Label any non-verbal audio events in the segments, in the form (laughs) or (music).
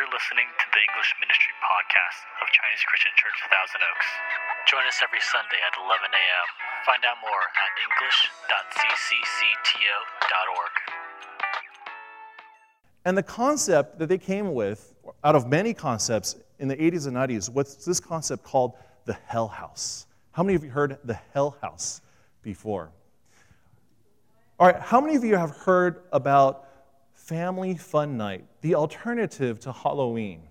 You're listening to the English Ministry Podcast of Chinese Christian Church Thousand Oaks. Join us every Sunday at 11 a.m. Find out more at english.cccto.org. And the concept that they came with, out of many concepts in the 80s and 90s, was this concept called the Hell House. How many of you heard the Hell House before? All right, how many of you have heard about Family Fun Night, the alternative to Halloween?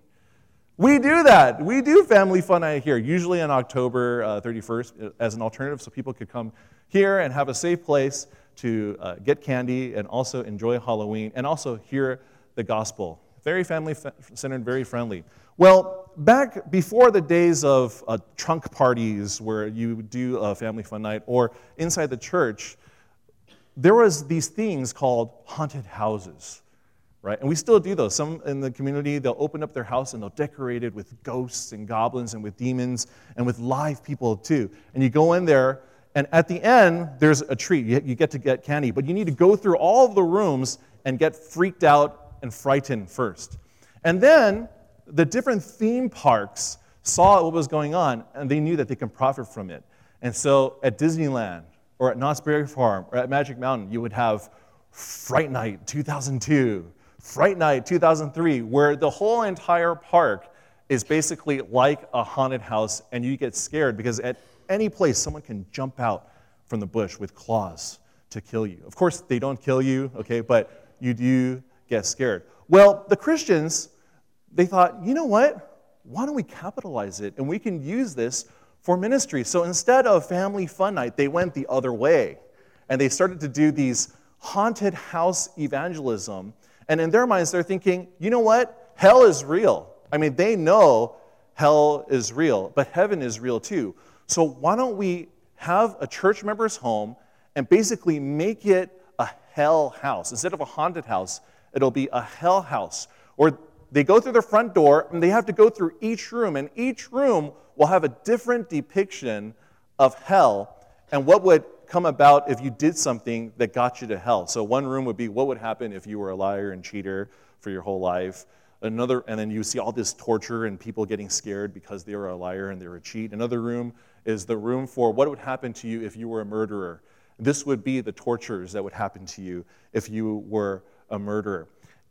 We do that. We do Family Fun Night here, usually on October uh, 31st, uh, as an alternative so people could come here and have a safe place to uh, get candy and also enjoy Halloween and also hear the gospel. Very family centered, very friendly. Well, back before the days of uh, trunk parties where you do a family fun night or inside the church, there was these things called haunted houses right? And we still do those. Some in the community, they'll open up their house and they'll decorate it with ghosts and goblins and with demons and with live people too. And you go in there, and at the end, there's a treat. You, get to get candy, but you need to go through all the rooms and get freaked out and frightened first. And then the different theme parks saw what was going on and they knew that they can profit from it. And so at Disneyland or at Knott's Berry Farm or at Magic Mountain, you would have Fright Night 2002 Fright Night 2003, where the whole entire park is basically like a haunted house, and you get scared because at any place someone can jump out from the bush with claws to kill you. Of course, they don't kill you, okay, but you do get scared. Well, the Christians, they thought, you know what? Why don't we capitalize it and we can use this for ministry? So instead of family fun night, they went the other way and they started to do these haunted house evangelism and in their minds, they're thinking, you know what? Hell is real. I mean, they know hell is real, but heaven is real too. So why don't we have a church member's home and basically make it a hell house? Instead of a haunted house, it'll be a hell house. Or they go through the front door and they have to go through each room, and each room will have a different depiction of hell and what would come about if you did something that got you to hell. So one room would be what would happen if you were a liar and cheater for your whole life. Another, and then you see all this torture and people getting scared because they were a liar and they were a cheat. Another room is the room for what would happen to you if you were a murderer. This would be the tortures that would happen to you if you were a murderer.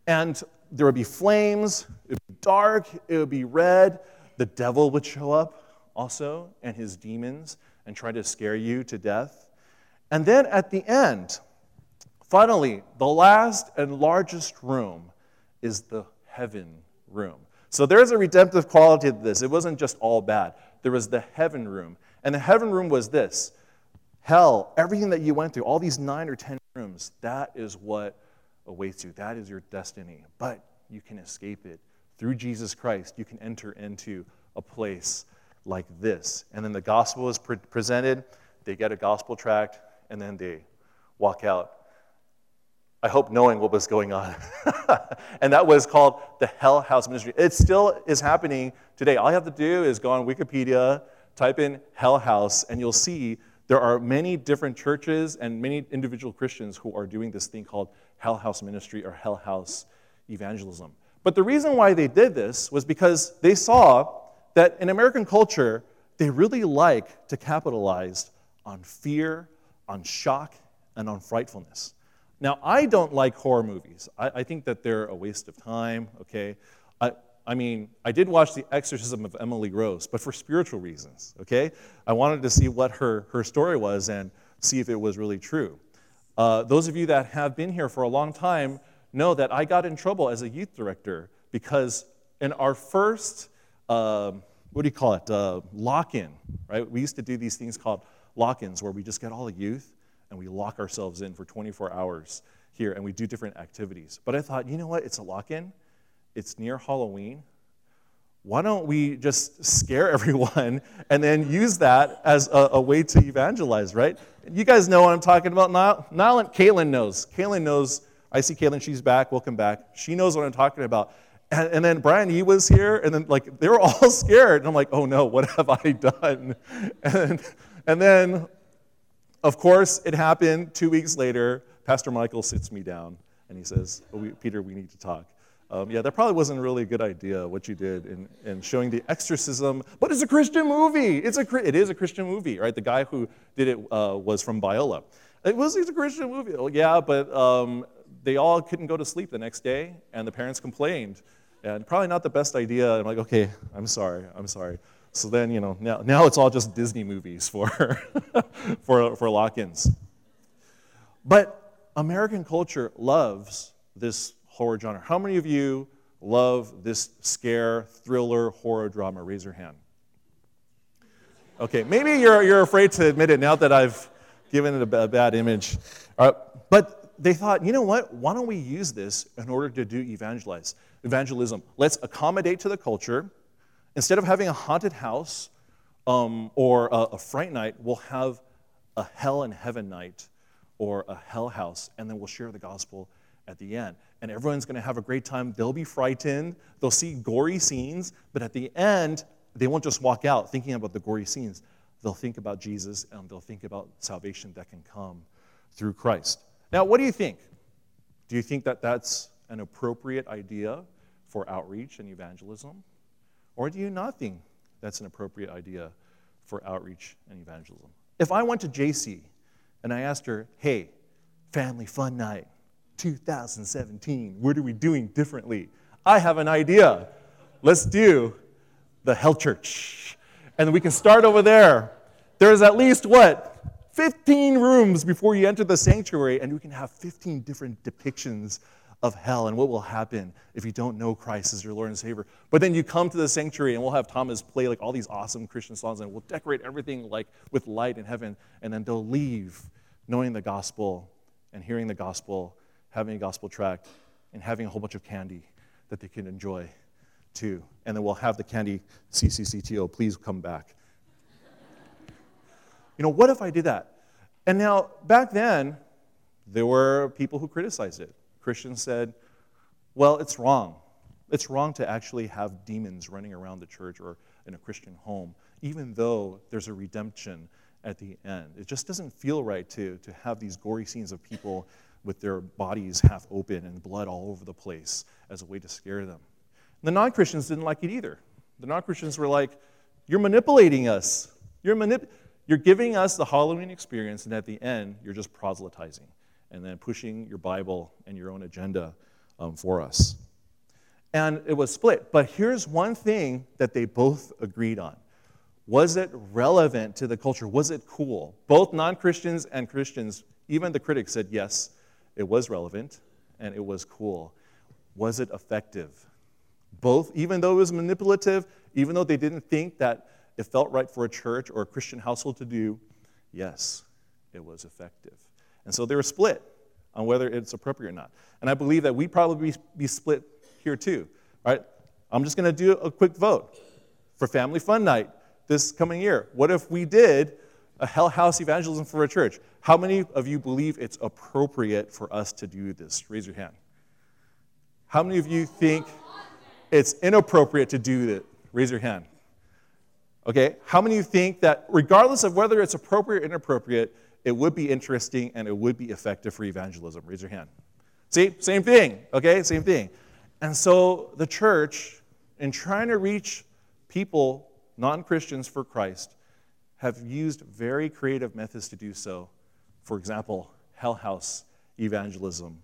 And there would be flames, it would be dark, it would be red. The devil would show up also, and his demons, and try to scare you to death. And then at the end, finally, the last and largest room is the heaven room. So there's a redemptive quality to this. It wasn't just all bad, there was the heaven room. And the heaven room was this hell, everything that you went through, all these nine or ten rooms, that is what awaits you. That is your destiny. But you can escape it. Through Jesus Christ, you can enter into a place like this. And then the gospel is pre- presented. They get a gospel tract and then they walk out. I hope knowing what was going on. (laughs) and that was called the Hell House Ministry. It still is happening today. All you have to do is go on Wikipedia, type in Hell House, and you'll see there are many different churches and many individual Christians who are doing this thing called Hell House Ministry or Hell House Evangelism. But the reason why they did this was because they saw that in American culture, they really like to capitalize on fear on shock and on frightfulness. Now, I don't like horror movies. I, I think that they're a waste of time, okay? I, I mean, I did watch The Exorcism of Emily Rose, but for spiritual reasons, okay? I wanted to see what her, her story was and see if it was really true. Uh, those of you that have been here for a long time know that I got in trouble as a youth director because in our first, uh, what do you call it, uh, lock in, right? We used to do these things called lock ins where we just get all the youth and we lock ourselves in for 24 hours here and we do different activities. But I thought, you know what? It's a lock in, it's near Halloween. Why don't we just scare (laughs) everyone and then use that as a, a way to evangelize, right? You guys know what I'm talking about. Niall and Caitlin knows. Caitlin knows. I see Caitlin, she's back. Welcome back. She knows what I'm talking about. And, and, then Brian, he was here, and then like they were all (laughs) scared. And I'm like, oh no, what have I done? (laughs) And and then, of course, it happened two weeks later. Pastor Michael sits me down and he says, oh, we, Peter, we need to talk. Um, yeah, that probably wasn't really a good idea what you did in, in showing the exorcism, but it's a Christian movie. It's a, it is a Christian movie, right? The guy who did it uh, was from Biola. It was a Christian movie. Oh, yeah, but um, they all couldn't go to sleep the next day, and the parents complained. And probably not the best idea. I'm like, okay, I'm sorry, I'm sorry. So then, you know, now, now it's all just Disney movies for, (laughs) for, for lock ins. But American culture loves this horror genre. How many of you love this scare, thriller, horror drama? Raise your hand. Okay, maybe you're, you're afraid to admit it now that I've given it a, bad image. Uh, but they thought, you know what? Why don't we use this in order to do evangelize, evangelism? Let's accommodate to the culture. Instead of having a haunted house um, or a, a fright night, we'll have a hell and heaven night or a hell house, and then we'll share the gospel at the end. And everyone's going to have a great time. They'll be frightened. They'll see gory scenes. But at the end, they won't just walk out thinking about the gory scenes. They'll think about Jesus and they'll think about salvation that can come through Christ. Now, what do you think? Do you think that that's an appropriate idea for outreach and evangelism? Or do you not think that's an appropriate idea for outreach and evangelism? If I went to JC and I asked her, hey, family fun night, 2017. What are we doing differently? I have an idea. Let's do the Hell Church. And we can start over there. There's at least what? 15 rooms before you enter the sanctuary, and we can have 15 different depictions of hell and what will happen if you don't know Christ as your Lord and Savior. But then you come to the sanctuary and we'll have Thomas play like all these awesome Christian songs and we'll decorate everything like with light in heaven and then they'll leave knowing the gospel and hearing the gospel having a gospel tract, and having a whole bunch of candy that they can enjoy too. And then we'll have the candy CCCTO, please come back. you know, what if I did that? And now, back then, there were people who criticized it. Christians said, well, it's wrong. It's wrong to actually have demons running around the church or in a Christian home, even though there's a redemption at the end. It just doesn't feel right to, to have these gory scenes of people with their bodies half open and blood all over the place as a way to scare them. And the non Christians didn't like it either. The non Christians were like, You're manipulating us. You're, manip- you're giving us the Halloween experience, and at the end, you're just proselytizing and then pushing your Bible and your own agenda um, for us. And it was split. But here's one thing that they both agreed on Was it relevant to the culture? Was it cool? Both non Christians and Christians, even the critics said yes, it was relevant and it was cool. Was it effective? Both, even though it was manipulative, even though they didn't think that it felt right for a church or a Christian household to do, yes, it was effective. And so they were split on whether it's appropriate or not. And I believe that we probably be split here too, right? I'm just going to do a quick vote for Family Fun Night this coming year. What if we did a Hell House evangelism for a church. How many of you believe it's appropriate for us to do this? Raise your hand. How many of you think it's inappropriate to do it? Raise your hand. Okay, how many of you think that regardless of whether it's appropriate or inappropriate, it would be interesting and it would be effective for evangelism? Raise your hand. See, same thing, okay, same thing. And so the church, in trying to reach people, non Christians for Christ, have used very creative methods to do so. For example, Hell House evangelism.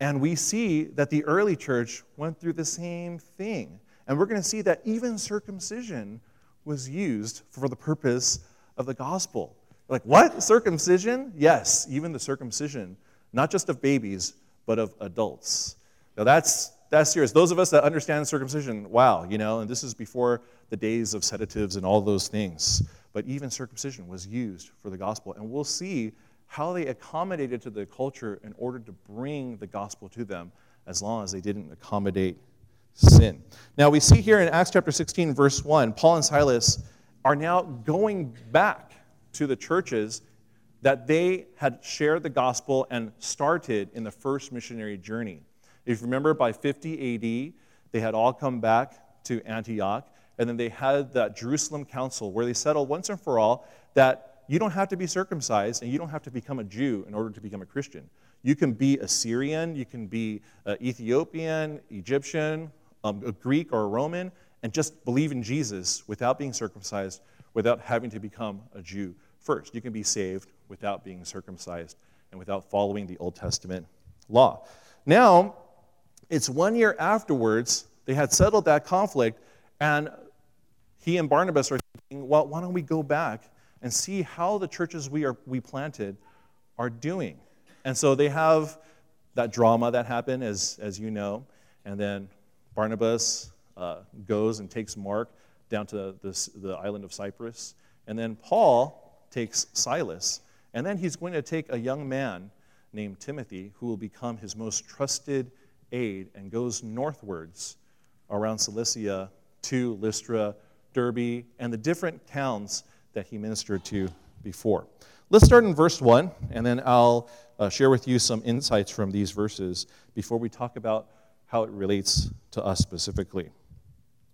And we see that the early church went through the same thing. And we're going to see that even circumcision was used for the purpose of the gospel. Like, what? Circumcision? Yes, even the circumcision, not just of babies, but of adults. Now, that's, that's serious. Those of us that understand circumcision, wow, you know, and this is before the days of sedatives and all those things but even circumcision was used for the gospel. And we'll see how they accommodated to the culture in order to bring the gospel to them as long as they didn't accommodate sin. Now, we see here in Acts chapter 16, verse 1, Paul and Silas are now going back to the churches that they had shared the gospel and started in the first missionary journey. If you remember, by 50 AD, they had all come back to Antioch and then they had that Jerusalem council where they settled once and for all that you don't have to be circumcised and you don't have to become a Jew in order to become a Christian. You can be Assyrian, you can be uh, Ethiopian, Egyptian, um, a Greek, or a Roman, and just believe in Jesus without being circumcised, without having to become a Jew first. You can be saved without being circumcised and without following the Old Testament law. Now, it's one year afterwards, they had settled that conflict, and he and Barnabas are thinking, well, why don't we go back and see how the churches we, are, we planted are doing? And so they have that drama that happened, as, as you know, and then Barnabas uh, goes and takes Mark down to this, the island of Cyprus, and then Paul takes Silas, and then he's going to take a young man named Timothy, who will become his most trusted aide, and goes northwards around Cilicia to Lystra, Derbe, and the different towns that he ministered to before. Let's start in verse 1, and then I'll uh, share with you some insights from these verses before we talk about how it relates to us specifically.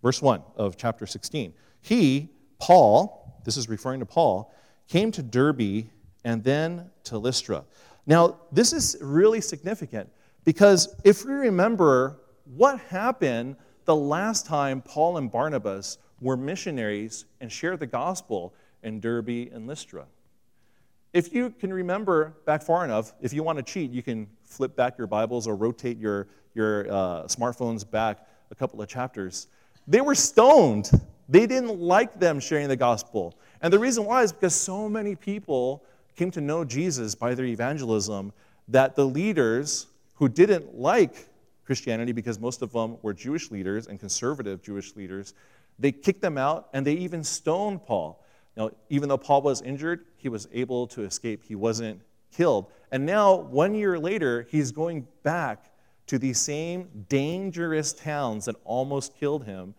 Verse 1 of chapter 16. He, Paul, this is referring to Paul, came to Derbe and then to Lystra. Now, this is really significant because if we remember what happened the last time Paul and Barnabas were missionaries and shared the gospel in Derbe and Lystra. If you can remember back far enough, if you want to cheat, you can flip back your Bibles or rotate your, your uh, smartphones back a couple of chapters. They were stoned. They didn't like them sharing the gospel. And the reason why is because so many people came to know Jesus by their evangelism that the leaders who didn't like Christianity, because most of them were Jewish leaders and conservative Jewish leaders, they kicked them out and they even stoned Paul. Now, even though Paul was injured, he was able to escape. He wasn't killed. And now, one year later, he's going back to these same dangerous towns that almost killed him,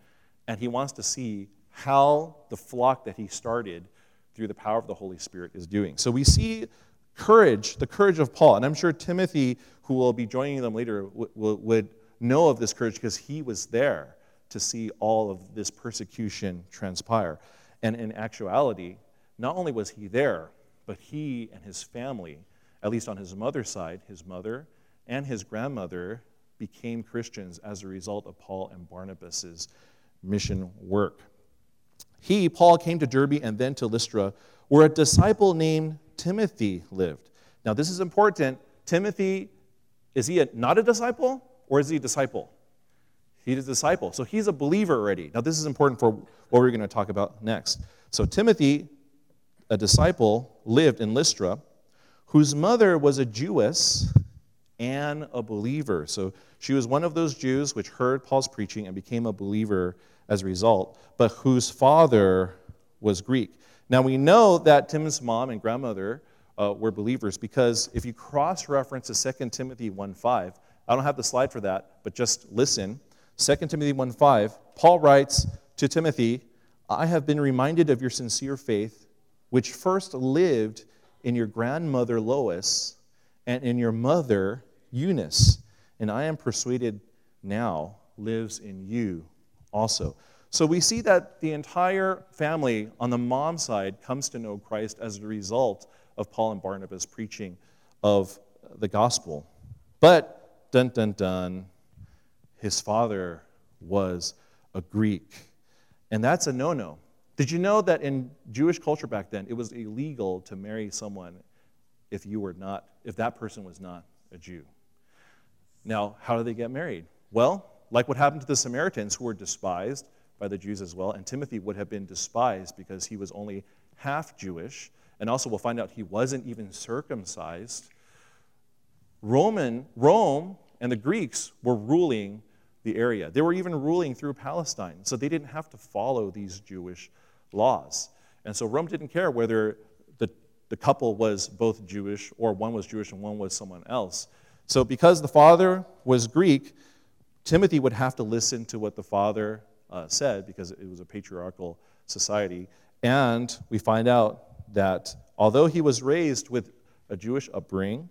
and he wants to see how the flock that he started through the power of the Holy Spirit is doing. So we see courage, the courage of Paul. And I'm sure Timothy, who will be joining them later, would know of this courage because he was there to see all of this persecution transpire. And in actuality, not only was he there, but he and his family, at least on his mother's side, his mother and his grandmother became Christians as a result of Paul and Barnabas's mission work. He, Paul, came to Derbe and then to Lystra, where a disciple named Timothy lived. Now, this is important. Timothy, is he a, not a disciple or is he a disciple? He's a disciple. So he's a believer already. Now, this is important for what we're going to talk about next. So, Timothy, a disciple, lived in Lystra, whose mother was a Jewess and a believer. So, she was one of those Jews which heard Paul's preaching and became a believer as a result, but whose father was Greek. Now, we know that Tim's mom and grandmother uh, were believers because if you cross reference to 2 Timothy 1.5, I don't have the slide for that, but just listen. 2 Timothy 1:5, Paul writes to Timothy, I have been reminded of your sincere faith, which first lived in your grandmother Lois and in your mother Eunice, and I am persuaded now lives in you also. So we see that the entire family on the mom side comes to know Christ as a result of Paul and Barnabas preaching of the gospel. But, dun dun dun, his father was a Greek. And that's a no no. Did you know that in Jewish culture back then, it was illegal to marry someone if you were not, if that person was not a Jew? Now, how do they get married? Well, like what happened to the Samaritans who were despised by the Jews as well, and Timothy would have been despised because he was only half Jewish, and also we'll find out he wasn't even circumcised. Roman Rome and the Greeks were ruling the area. They were even ruling through Palestine, so they didn't have to follow these Jewish laws. And so Rome didn't care whether the, the couple was both Jewish or one was Jewish and one was someone else. So because the father was Greek, Timothy would have to listen to what the father uh, said because it was a patriarchal society. And we find out that although he was raised with a Jewish upbringing,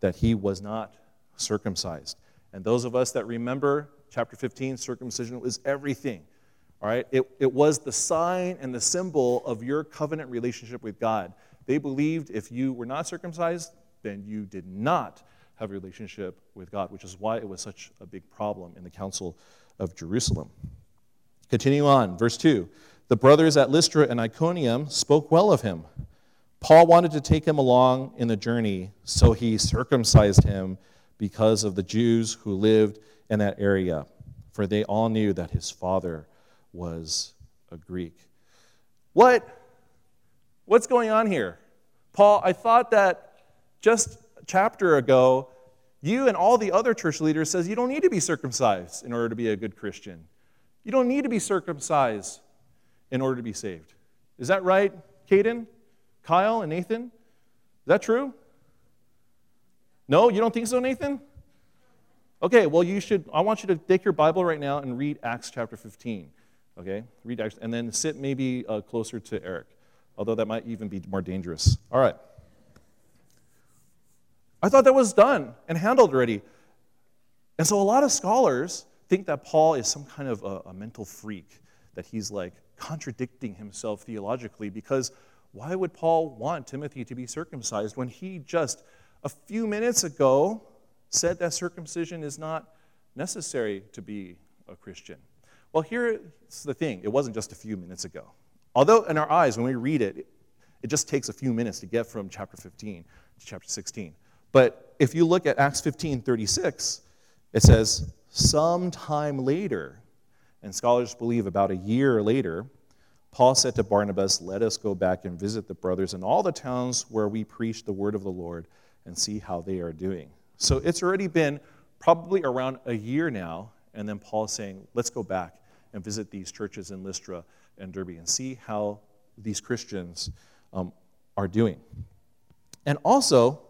that he was not circumcised. And those of us that remember chapter 15, circumcision was everything. All right? It, it was the sign and the symbol of your covenant relationship with God. They believed if you were not circumcised, then you did not have a relationship with God, which is why it was such a big problem in the Council of Jerusalem. Continue on, verse 2. The brothers at Lystra and Iconium spoke well of him. Paul wanted to take him along in the journey, so he circumcised him because of the Jews who lived in that area, for they all knew that his father was a Greek. What? What's going on here? Paul, I thought that just chapter ago, you and all the other church leaders says you don't need to be circumcised in order to be a good Christian. You don't need to be circumcised in order to be saved. Is that right, Caden, Kyle, and Nathan? Is that true? No, you don't think so, Nathan? Okay, well, you should. I want you to take your Bible right now and read Acts chapter 15. Okay, read Acts, and then sit maybe uh, closer to Eric, although that might even be more dangerous. All right. I thought that was done and handled already. And so a lot of scholars think that Paul is some kind of a, a mental freak, that he's like contradicting himself theologically, because why would Paul want Timothy to be circumcised when he just a few minutes ago said that circumcision is not necessary to be a Christian? Well, here's the thing it wasn't just a few minutes ago. Although, in our eyes, when we read it, it just takes a few minutes to get from chapter 15 to chapter 16. But if you look at Acts 15 36, it says, sometime later, and scholars believe about a year later, Paul said to Barnabas, Let us go back and visit the brothers in all the towns where we preach the word of the Lord and see how they are doing. So it's already been probably around a year now, and then Paul is saying, Let's go back and visit these churches in Lystra and Derbe and see how these Christians um, are doing. And also,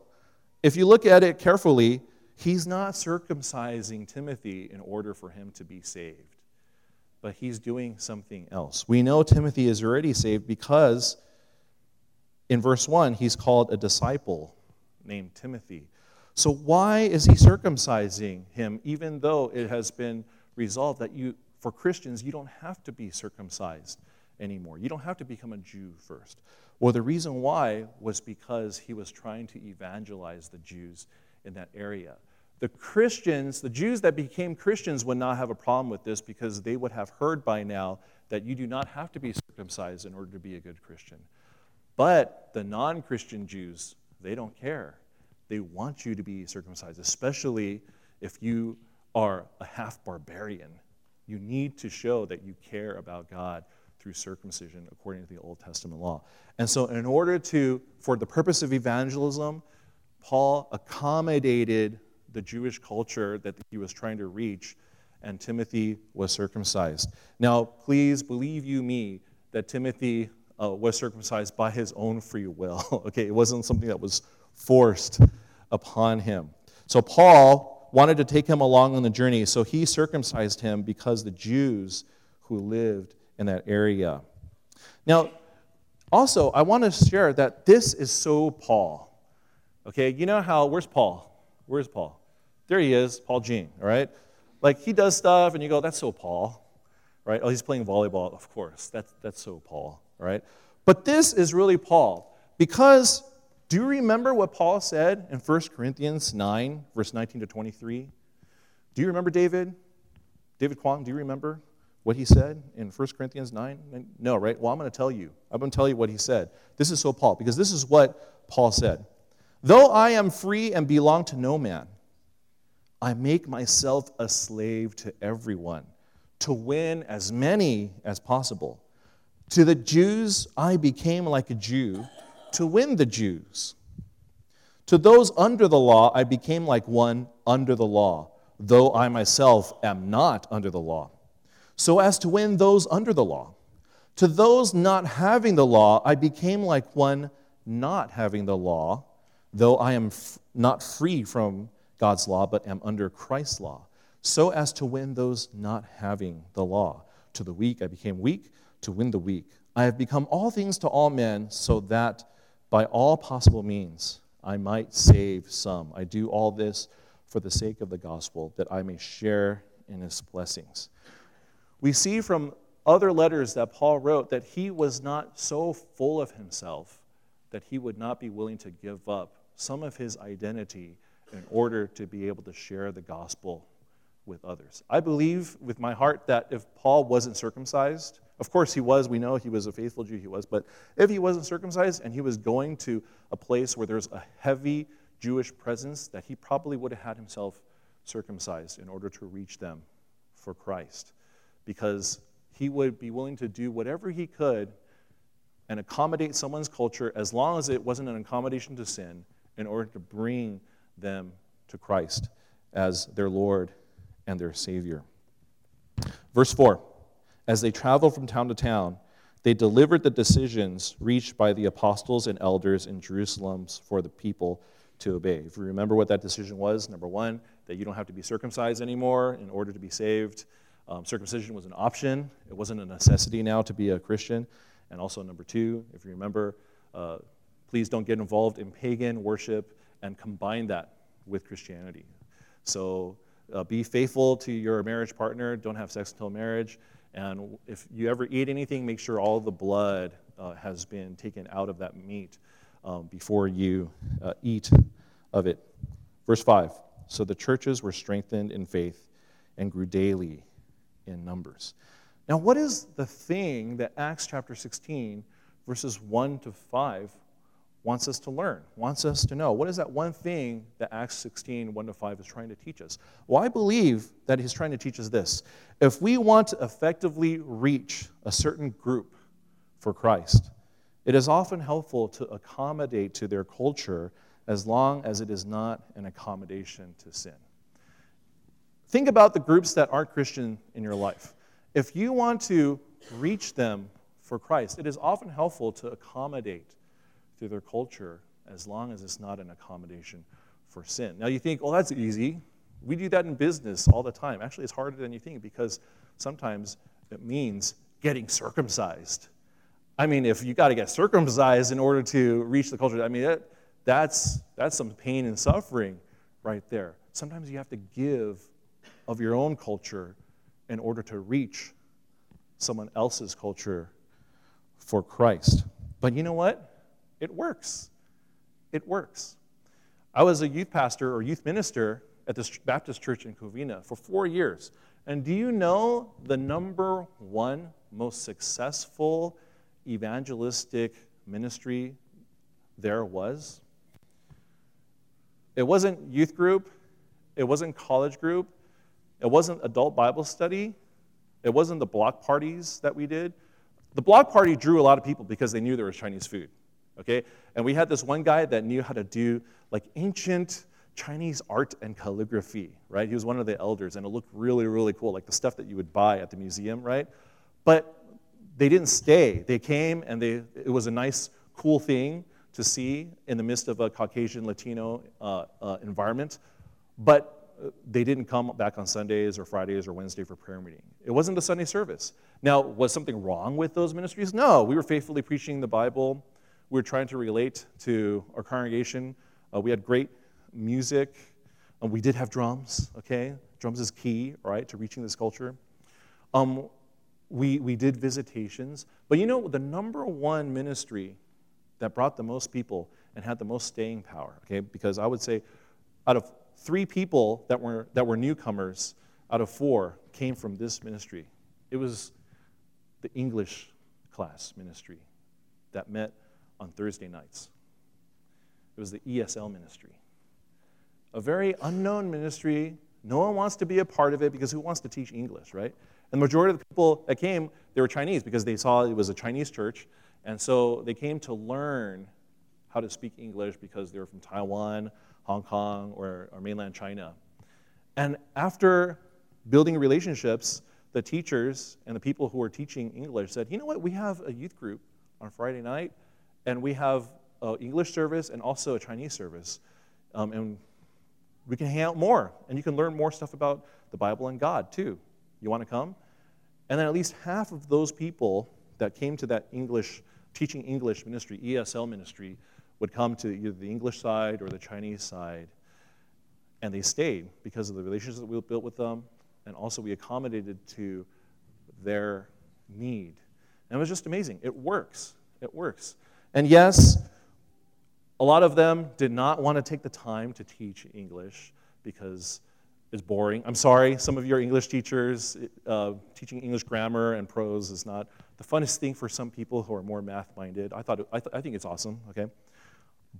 if you look at it carefully, he's not circumcising Timothy in order for him to be saved, but he's doing something else. We know Timothy is already saved because in verse 1, he's called a disciple named Timothy. So, why is he circumcising him, even though it has been resolved that you, for Christians, you don't have to be circumcised anymore? You don't have to become a Jew first. Well, the reason why was because he was trying to evangelize the Jews in that area. The Christians, the Jews that became Christians, would not have a problem with this because they would have heard by now that you do not have to be circumcised in order to be a good Christian. But the non Christian Jews, they don't care. They want you to be circumcised, especially if you are a half barbarian. You need to show that you care about God through circumcision according to the Old Testament law. And so, in order to, for the purpose of evangelism, Paul accommodated the Jewish culture that he was trying to reach, and Timothy was circumcised. Now, please believe you me that Timothy uh, was circumcised by his own free will. (laughs) okay, it wasn't something that was forced upon him. So, Paul wanted to take him along on the journey, so he circumcised him because the Jews who lived in that area. Now, also, I want to share that this is so Paul. Okay, you know how, where's Paul? Where's Paul? There he is, Paul Jean, all right? Like he does stuff and you go, that's so Paul, right? Oh, he's playing volleyball, of course. That's, that's so Paul, right? But this is really Paul because do you remember what Paul said in 1 Corinthians 9, verse 19 to 23? Do you remember David? David Kwong, do you remember? What he said in 1 Corinthians 9? No, right? Well, I'm going to tell you. I'm going to tell you what he said. This is so Paul, because this is what Paul said. Though I am free and belong to no man, I make myself a slave to everyone to win as many as possible. To the Jews, I became like a Jew to win the Jews. To those under the law, I became like one under the law, though I myself am not under the law so as to win those under the law. To those not having the law, I became like one not having the law, though I am f- not free from God's law, but am under Christ's law, so as to win those not having the law. To the weak, I became weak to win the weak. I have become all things to all men, so that by all possible means I might save some. I do all this for the sake of the gospel, that I may share in its blessings. We see from other letters that Paul wrote that he was not so full of himself that he would not be willing to give up some of his identity in order to be able to share the gospel with others. I believe with my heart that if Paul wasn't circumcised, of course he was, we know he was a faithful Jew, he was, but if he wasn't circumcised and he was going to a place where there's a heavy Jewish presence, that he probably would have had himself circumcised in order to reach them for Christ. Because he would be willing to do whatever he could and accommodate someone's culture as long as it wasn't an accommodation to sin in order to bring them to Christ as their Lord and their Savior. Verse 4 As they traveled from town to town, they delivered the decisions reached by the apostles and elders in Jerusalem for the people to obey. If you remember what that decision was, number one, that you don't have to be circumcised anymore in order to be saved. Um, circumcision was an option, it wasn't a necessity now to be a Christian. And also, number two, if you remember, uh, please don't get involved in pagan worship and combine that with Christianity. So, uh, be faithful to your marriage partner. Don't have sex until marriage. And if you ever eat anything, make sure all the blood uh, has been taken out of that meat um, before you uh, eat of it. Verse 5 So the churches were strengthened in faith and grew daily in numbers. Now, what is the thing that Acts chapter 16, verses 1 to 5, wants us to learn, wants us to know? What is that one thing that Acts 16, 1 to 5 is trying to teach us? Well, I believe that he's trying to teach us this. If we want to effectively reach a certain group for Christ, it is often helpful to accommodate to their culture as long as it is not an accommodation to sin. Think about the groups that aren't Christian in your life. If you want to reach them for Christ, it is often helpful to accommodate through their culture as long as it's not an accommodation for sin. Now you think, well, that's easy. We do that in business all the time. Actually, it's harder than you think because sometimes it means getting circumcised. I mean, if you got to get circumcised in order to reach the culture, I mean, that, that's, that's some pain and suffering right there. Sometimes you have to give of your own culture in order to reach someone else's culture for Christ. But you know what? It works. It works. I was a youth pastor or youth minister at this Baptist church in Covina for four years. And do you know the number one most successful evangelistic ministry there was? It wasn't youth group, it wasn't college group, it wasn't adult Bible study, it wasn't the block parties that we did. The block party drew a lot of people because they knew there was Chinese food. Okay? And we had this one guy that knew how to do like ancient Chinese art and calligraphy, right? He was one of the elders, and it looked really, really cool, like the stuff that you would buy at the museum, right? But they didn't stay. They came, and they, it was a nice, cool thing to see in the midst of a Caucasian Latino uh, uh, environment, but they didn't come back on Sundays or Fridays or Wednesday for prayer meeting. It wasn't a Sunday service. Now, was something wrong with those ministries? No, we were faithfully preaching the Bible. We were trying to relate to our congregation. Uh, we had great music. and we did have drums, okay? Drums is key, right, to reaching this culture. Um, we, we did visitations. But you know, the number one ministry that brought the most people and had the most staying power, okay? Because I would say out of three people that were, that were newcomers, out of four came from this ministry. It was the English class ministry that met on Thursday nights. It was the ESL ministry. A very unknown ministry. No one wants to be a part of it because who wants to teach English, right? And the majority of the people that came, they were Chinese because they saw it was a Chinese church and so they came to learn how to speak English because they were from Taiwan, Hong Kong, or, or mainland China. And after building relationships, the teachers and the people who were teaching English said, you know what, we have a youth group on Friday night, and we have an English service and also a Chinese service. Um, and we can hang out more, and you can learn more stuff about the Bible and God, too. You want to come? And then at least half of those people that came to that English teaching English ministry, ESL ministry, would come to either the English side or the Chinese side. And they stayed because of the relationships that we built with them, and also we accommodated to their need. And it was just amazing. It works. It works. And yes, A lot of them did not want to take the time to teach English because it's boring. I'm sorry, some of your English teachers, uh, teaching English grammar and prose is not the funnest thing for some people who are more math minded. I, thought th- I think it's awesome, okay?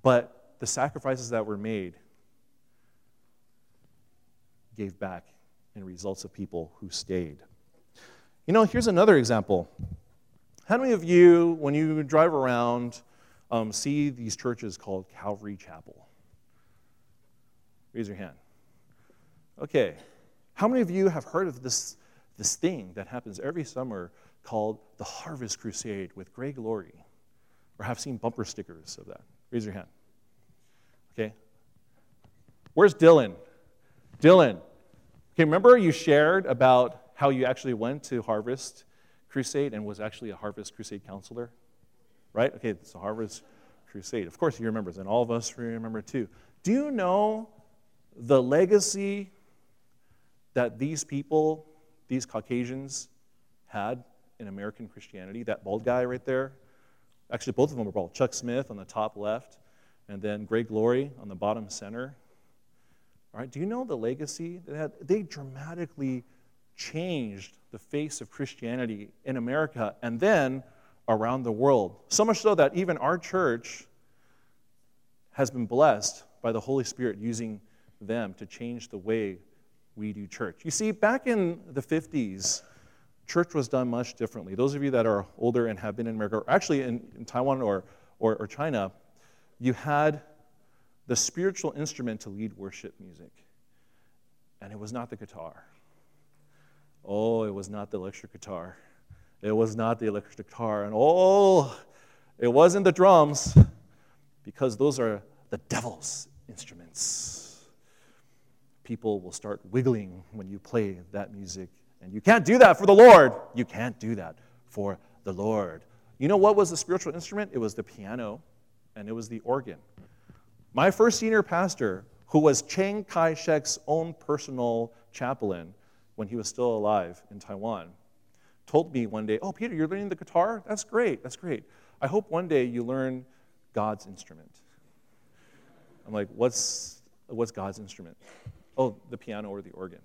But the sacrifices that were made gave back in results of people who stayed. You know, here's another example. How many of you, when you drive around, um, see these churches called Calvary Chapel? Raise your hand. Okay. How many of you have heard of this, this thing that happens every summer called the Harvest Crusade with Greg Laurie? Or have seen bumper stickers of that? Raise your hand. Okay. Where's Dylan? Dylan. Okay, remember you shared about how you actually went to Harvest Crusade and was actually a Harvest Crusade counselor? Right? Okay, a Harvest Crusade. Of course, he remembers, and all of us remember too. Do you know the legacy that these people, these Caucasians, had in American Christianity? That bald guy right there? Actually, both of them were bald. Chuck Smith on the top left, and then Greg Laurie on the bottom center. All right, do you know the legacy they had? They dramatically changed the face of Christianity in America and then around the world. So much so that even our church has been blessed by the Holy Spirit using them to change the way we do church. You see, back in the 50s, church was done much differently. Those of you that are older and have been in America, or actually in, in Taiwan or, or, or China, you had the spiritual instrument to lead worship music. And it was not the guitar. Oh, it was not the electric guitar. It was not the electric guitar. And oh, it wasn't the drums, because those are the devil's instruments. People will start wiggling when you play that music. And you can't do that for the Lord. You can't do that for the Lord. You know what was the spiritual instrument? It was the piano and it was the organ. My first senior pastor, who was Chiang Kai shek's own personal chaplain, when he was still alive in Taiwan, told me one day, Oh, Peter, you're learning the guitar? That's great. That's great. I hope one day you learn God's instrument. I'm like, What's, what's God's instrument? Oh, the piano or the organ.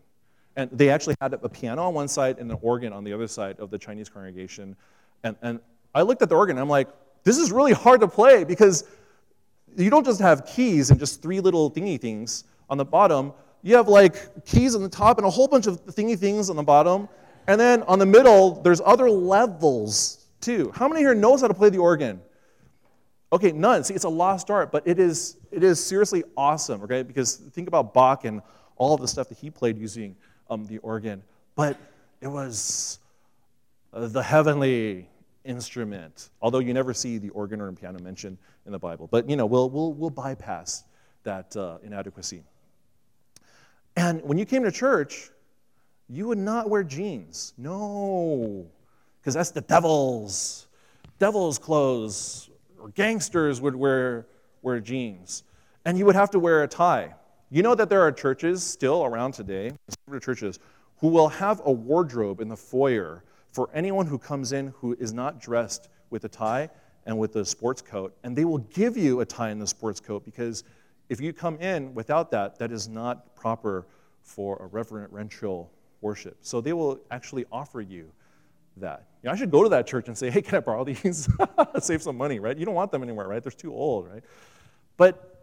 And they actually had a piano on one side and an organ on the other side of the Chinese congregation. And, and I looked at the organ and I'm like, this is really hard to play because you don't just have keys and just three little thingy things on the bottom you have like keys on the top and a whole bunch of thingy things on the bottom. And then on the middle, there's other levels too. How many here knows how to play the organ? Okay, none. See, it's a lost art, but it is, it is seriously awesome, okay? Because think about Bach and all of the stuff that he played using um, the organ. But it was uh, the heavenly instrument, although you never see the organ or piano mentioned in the Bible. But, you know, we'll, we'll, we'll bypass that uh, inadequacy. And when you came to church, you would not wear jeans. No, because that's the devil's, devil's clothes. Or gangsters would wear, wear jeans. And you would have to wear a tie. You know that there are churches still around today, churches, who will have a wardrobe in the foyer for anyone who comes in who is not dressed with a tie and with a sports coat. And they will give you a tie and the sports coat because if you come in without that, that is not proper for a reverential worship. So they will actually offer you that. You know, I should go to that church and say, hey, can I borrow these? (laughs) Save some money, right? You don't want them anywhere, right? They're too old, right? But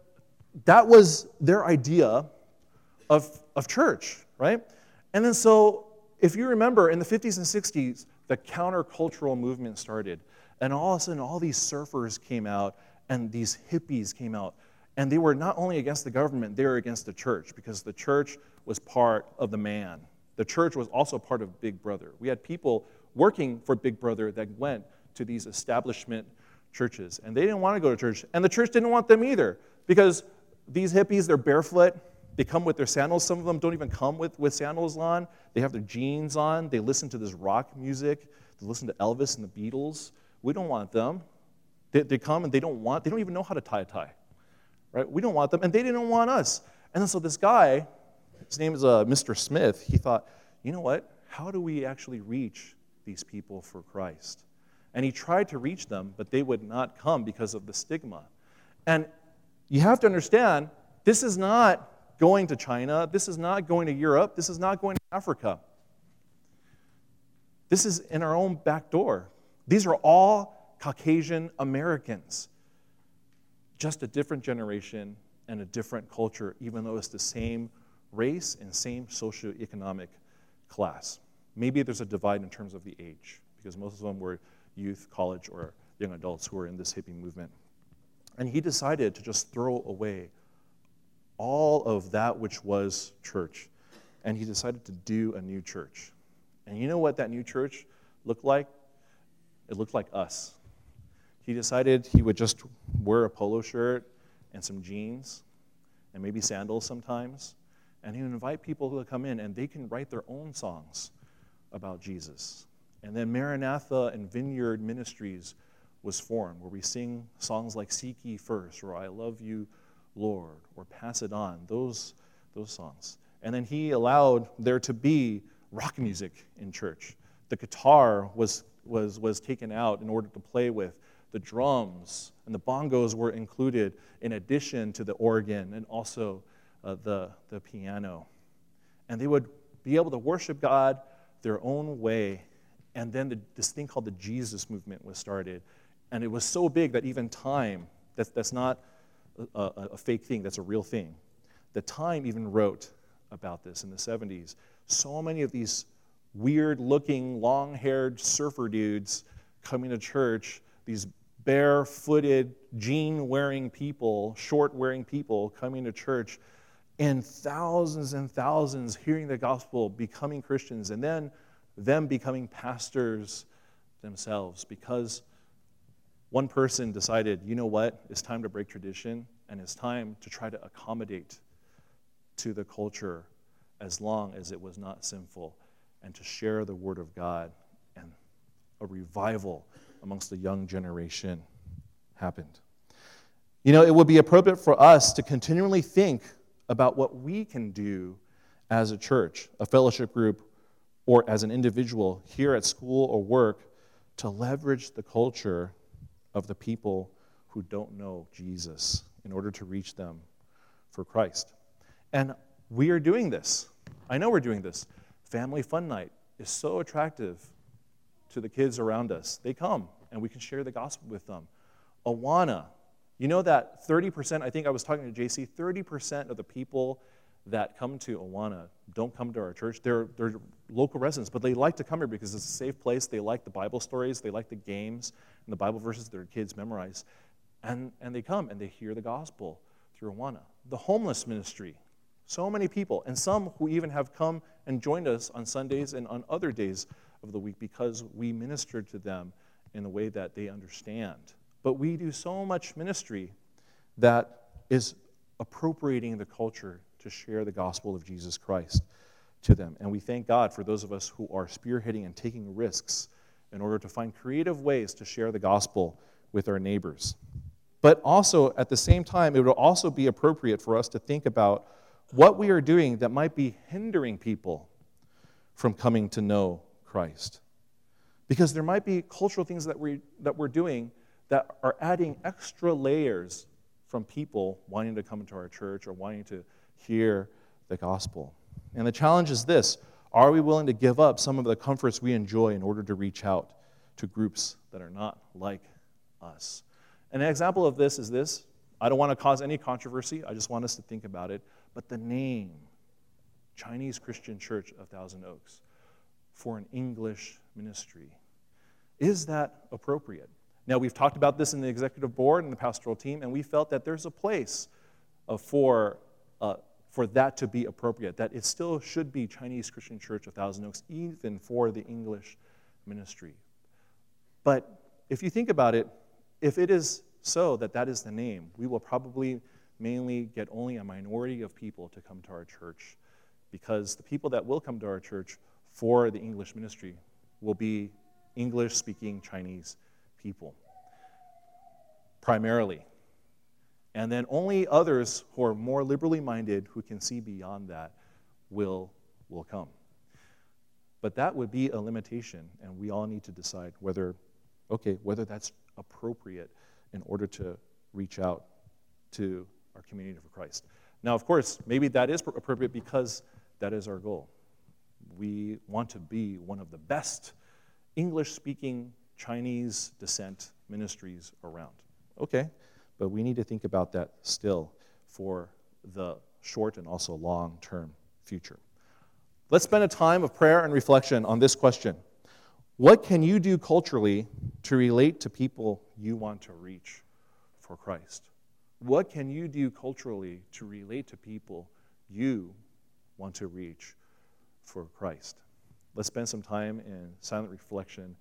that was their idea of, of church, right? And then so, if you remember, in the 50s and 60s, the countercultural movement started. And all of a sudden, all these surfers came out and these hippies came out and they were not only against the government, they were against the church because the church was part of the man. The church was also part of Big Brother. We had people working for Big Brother that went to these establishment churches, and they didn't want to go to church, and the church didn't want them either because these hippies, they're barefoot. They come with their sandals. Some of them don't even come with, with sandals on. They have their jeans on. They listen to this rock music. They listen to Elvis and the Beatles. We don't want them. They, they come and they don't want, they don't even know how to tie a tie right? We don't want them, and they didn't want us. And then so this guy, his name is uh, Mr. Smith, he thought, you know what? How do we actually reach these people for Christ? And he tried to reach them, but they would not come because of the stigma. And you have to understand this is not going to China, this is not going to Europe, this is not going to Africa. This is in our own back door. These are all Caucasian Americans, just a different generation and a different culture, even though it's the same race and same socioeconomic class. Maybe there's a divide in terms of the age, because most of them were youth, college, or young adults who were in this hippie movement. And he decided to just throw away all of that which was church. And he decided to do a new church. And you know what that new church looked like? It looked like us. He decided he would just wear a polo shirt and some jeans and maybe sandals sometimes. And he would invite people to come in and they can write their own songs about Jesus. And then Maranatha and Vineyard Ministries was formed, where we sing songs like Seek Ye First or I Love You, Lord, or Pass It On, those, those songs. And then he allowed there to be rock music in church. The guitar was, was, was taken out in order to play with. The drums and the bongos were included in addition to the organ and also uh, the, the piano. And they would be able to worship God their own way. And then the, this thing called the Jesus movement was started. And it was so big that even Time, that's, that's not a, a, a fake thing, that's a real thing. The Time even wrote about this in the 70s. So many of these weird looking, long haired surfer dudes coming to church, these barefooted, jean wearing people, short wearing people coming to church, and thousands and thousands hearing the gospel, becoming Christians, and then them becoming pastors themselves because one person decided, you know what, it's time to break tradition and it's time to try to accommodate to the culture as long as it was not sinful and to share the word of God. And a revival amongst the young generation happened. You know, it would be appropriate for us to continually think about what we can do as a church, a fellowship group, or as an individual here at school or work to leverage the culture of the people who don't know Jesus in order to reach them for Christ. And we are doing this. I know we're doing this. Family Fun Night is so attractive to the kids around us. They come and we can share the gospel with them. Awana, you know that 30%, I think I was talking to JC, 30% of the people that come to Awana don't come to our church. They're, they're local residents, but they like to come here because it's a safe place. They like the Bible stories, they like the games and the Bible verses their kids memorize. And, and they come and they hear the gospel through Awana. The homeless ministry, so many people, and some who even have come and joined us on Sundays and on other days of the week because we ministered to them in a way that they understand. But we do so much ministry that is appropriating the culture to share the gospel of Jesus Christ to them. And we thank God for those of us who are spearheading and taking risks in order to find creative ways to share the gospel with our neighbors. But also, at the same time, it would also be appropriate for us to think about what we are doing that might be hindering people from coming to know Christ. Because there might be cultural things that, we, that we're doing that are adding extra layers from people wanting to come into our church or wanting to hear the gospel. And the challenge is this are we willing to give up some of the comforts we enjoy in order to reach out to groups that are not like us? An example of this is this. I don't want to cause any controversy, I just want us to think about it. But the name, Chinese Christian Church of Thousand Oaks, for an English ministry, is that appropriate? Now, we've talked about this in the executive board and the pastoral team, and we felt that there's a place for uh, for that to be appropriate, that it still should be Chinese Christian Church of Thousand Oaks, even for the English ministry. But if you think about it, if it is so that that is the name, we will probably mainly get only a minority of people to come to our church because the people that will come to our church for the English ministry will be English speaking Chinese people, primarily. And then only others who are more liberally minded, who can see beyond that, will, will come. But that would be a limitation, and we all need to decide whether, okay, whether that's appropriate in order to reach out to our community for Christ. Now, of course, maybe that is appropriate because that is our goal. We want to be one of the best English speaking Chinese descent ministries around. Okay, but we need to think about that still for the short and also long term future. Let's spend a time of prayer and reflection on this question What can you do culturally to relate to people you want to reach for Christ? What can you do culturally to relate to people you want to reach for Christ? Let's spend some time in silent reflection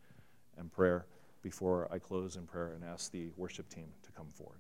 and prayer before I close in prayer and ask the worship team to come forward.